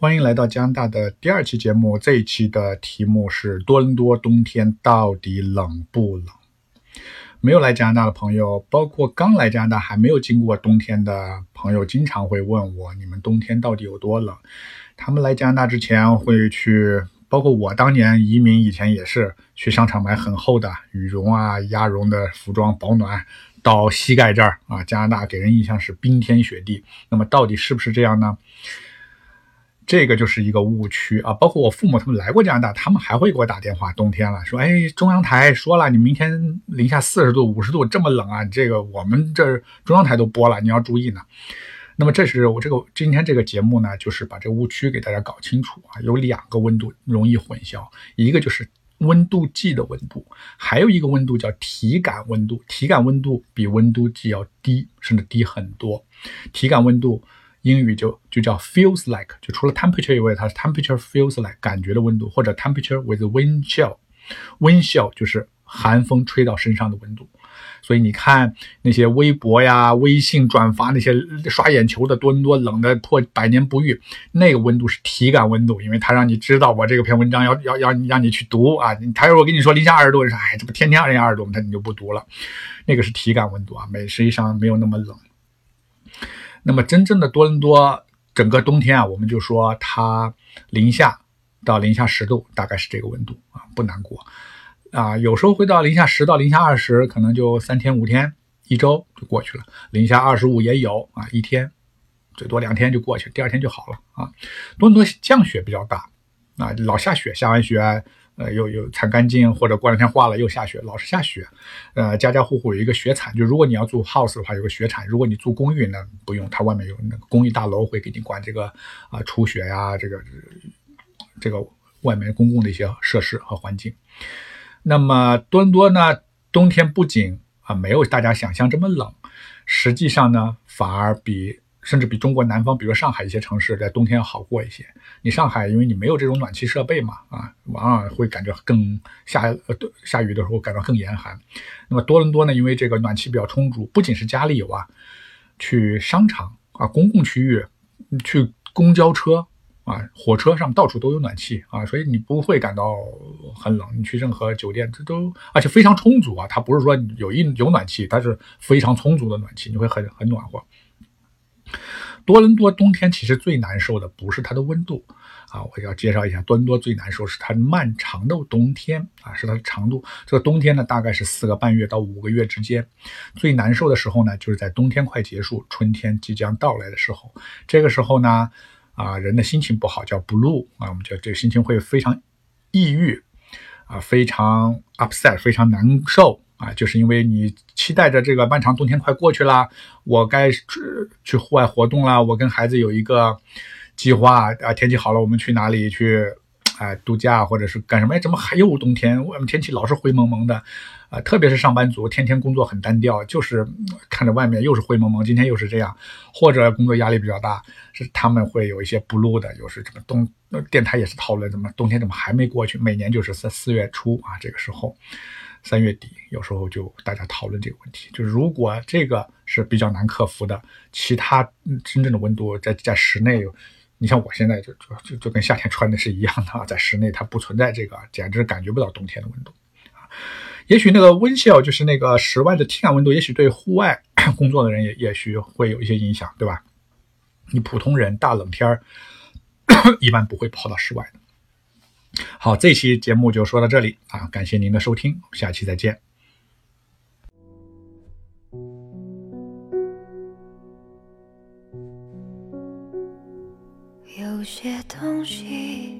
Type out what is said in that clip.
欢迎来到加拿大的第二期节目。这一期的题目是多伦多冬天到底冷不冷？没有来加拿大的朋友，包括刚来加拿大还没有经过冬天的朋友，经常会问我：你们冬天到底有多冷？他们来加拿大之前会去，包括我当年移民以前也是去商场买很厚的羽绒啊、鸭绒的服装保暖，到膝盖这儿啊。加拿大给人印象是冰天雪地，那么到底是不是这样呢？这个就是一个误区啊！包括我父母他们来过加拿大，他们还会给我打电话。冬天了，说：“哎，中央台说了，你明天零下四十度、五十度，这么冷啊！这个我们这中央台都播了，你要注意呢。”那么，这是我这个今天这个节目呢，就是把这个误区给大家搞清楚啊。有两个温度容易混淆，一个就是温度计的温度，还有一个温度叫体感温度。体感温度比温度计要低，甚至低很多。体感温度。英语就就叫 feels like，就除了 temperature 以外，它是 temperature feels like 感觉的温度，或者 temperature with wind chill，wind chill 就是寒风吹到身上的温度。所以你看那些微博呀、微信转发那些刷眼球的多伦多冷的破百年不遇，那个温度是体感温度，因为他让你知道我这个篇文章要要要让你去读啊。他如果跟你说零下二十度，你说哎，这不天天零下二十度吗，他你就不读了。那个是体感温度啊，没实际上没有那么冷。那么真正的多伦多整个冬天啊，我们就说它零下到零下十度，大概是这个温度啊，不难过啊。有时候会到零下十到零下二十，可能就三天五天，一周就过去了。零下二十五也有啊，一天最多两天就过去，第二天就好了啊。多伦多降雪比较大啊，老下雪，下完雪。呃，又又铲干净，或者过两天化了又下雪，老是下雪。呃，家家户户有一个雪铲，就如果你要住 house 的话，有个雪铲；如果你住公寓，那不用，它外面有那个公寓大楼会给你管这个啊除雪呀，这个这个外面公共的一些设施和环境。那么多伦多呢，冬天不仅啊没有大家想象这么冷，实际上呢反而比。甚至比中国南方，比如上海一些城市，在冬天要好过一些。你上海，因为你没有这种暖气设备嘛，啊，往往会感觉更下呃下雨的时候感到更严寒。那么多伦多呢，因为这个暖气比较充足，不仅是家里有啊，去商场啊、公共区域、去公交车啊、火车上到处都有暖气啊，所以你不会感到很冷。你去任何酒店，这都而且非常充足啊，它不是说有一有暖气，它是非常充足的暖气，你会很很暖和。多伦多冬天其实最难受的不是它的温度啊，我要介绍一下，多伦多最难受是它漫长的冬天啊，是它的长度。这个冬天呢，大概是四个半月到五个月之间。最难受的时候呢，就是在冬天快结束，春天即将到来的时候。这个时候呢，啊，人的心情不好，叫 blue 啊，我们叫这个心情会非常抑郁啊，非常 upset，非常难受。啊，就是因为你期待着这个漫长冬天快过去了，我该去去户外活动了。我跟孩子有一个计划啊，天气好了，我们去哪里去？哎，度假或者是干什么？哎，怎么还有冬天？我们天气老是灰蒙蒙的啊！特别是上班族，天天工作很单调，就是看着外面又是灰蒙蒙，今天又是这样，或者工作压力比较大，是他们会有一些不录的，又是这么冬电台也是讨论怎么冬天怎么还没过去？每年就是在四月初啊，这个时候。三月底，有时候就大家讨论这个问题，就是如果这个是比较难克服的，其他真正的温度在在室内，你像我现在就就就就跟夏天穿的是一样的，在室内它不存在这个，简直感觉不到冬天的温度啊。也许那个温效就是那个室外的体感温度，也许对户外 工作的人也也许会有一些影响，对吧？你普通人大冷天儿 一般不会跑到室外的。好，这期节目就说到这里啊！感谢您的收听，下期再见。有些东西。